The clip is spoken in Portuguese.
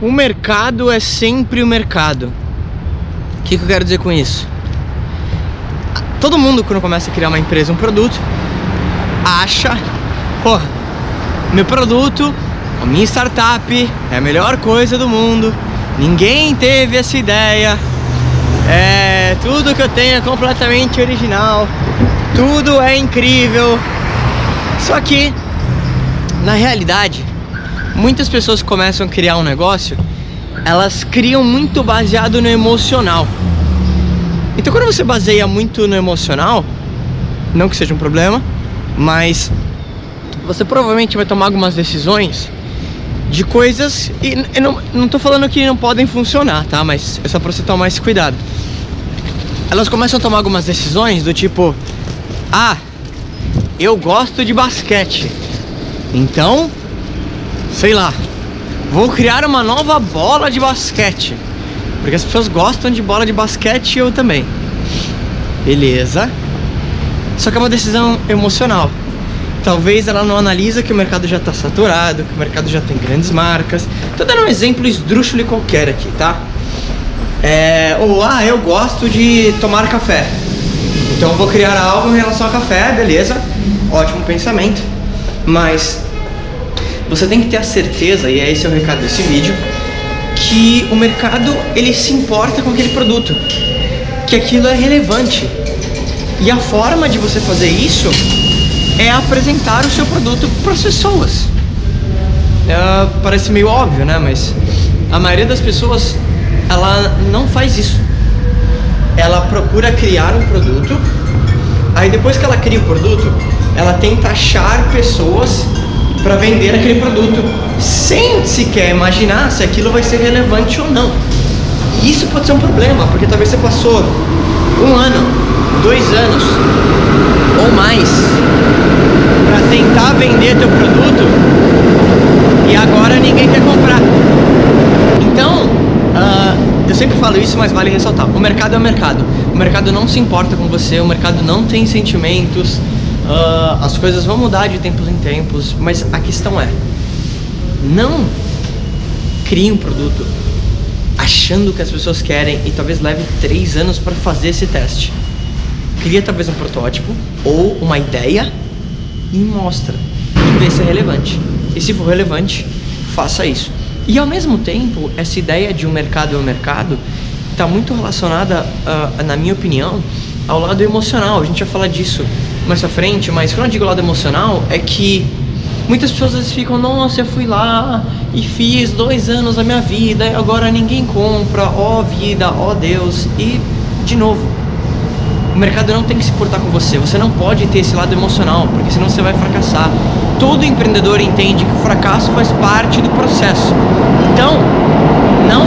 o mercado é sempre o mercado. O que, que eu quero dizer com isso? Todo mundo, quando começa a criar uma empresa, um produto, acha, porra, meu produto, a minha startup é a melhor coisa do mundo. Ninguém teve essa ideia. É, tudo que eu tenho é completamente original. Tudo é incrível. Só que, na realidade, muitas pessoas começam a criar um negócio, elas criam muito baseado no emocional. Então, quando você baseia muito no emocional, não que seja um problema, mas você provavelmente vai tomar algumas decisões de coisas e não, não tô falando que não podem funcionar, tá? Mas é só pra você tomar esse cuidado. Elas começam a tomar algumas decisões do tipo: Ah, eu gosto de basquete. Então, sei lá, vou criar uma nova bola de basquete. Porque as pessoas gostam de bola de basquete e eu também. Beleza. Só que é uma decisão emocional. Talvez ela não analisa que o mercado já está saturado, que o mercado já tem grandes marcas. Tô dando um exemplo esdrúxulo qualquer aqui, tá? É, ou, ah, eu gosto de tomar café. Então vou criar algo em relação a café, beleza? Ótimo pensamento. Mas você tem que ter a certeza, e é esse é o recado desse vídeo, que o mercado ele se importa com aquele produto, que aquilo é relevante. E a forma de você fazer isso é apresentar o seu produto para as pessoas. Uh, parece meio óbvio, né? Mas a maioria das pessoas ela não faz isso. Ela procura criar um produto, aí depois que ela cria o produto, ela tenta achar pessoas para vender aquele produto, sem sequer imaginar se aquilo vai ser relevante ou não. E isso pode ser um problema, porque talvez você passou um ano, dois anos ou mais para tentar vender teu produto e agora ninguém quer comprar. Então, uh, eu sempre falo isso, mas vale ressaltar: o mercado é o mercado. O mercado não se importa com você, o mercado não tem sentimentos. Uh, as coisas vão mudar de tempos em tempos, mas a questão é: não crie um produto achando que as pessoas querem e talvez leve três anos para fazer esse teste. Cria talvez um protótipo ou uma ideia e mostra e vê se é relevante. E se for relevante, faça isso. E ao mesmo tempo, essa ideia de um mercado é um mercado está muito relacionada, uh, na minha opinião, ao lado emocional. A gente vai falar disso mais pra frente, mas quando eu digo lado emocional, é que muitas pessoas às vezes ficam, nossa, eu fui lá e fiz dois anos da minha vida e agora ninguém compra, ó oh, vida, ó oh, Deus. E, de novo, o mercado não tem que se portar com você. Você não pode ter esse lado emocional, porque senão você vai fracassar. Todo empreendedor entende que o fracasso faz parte do processo. Então, não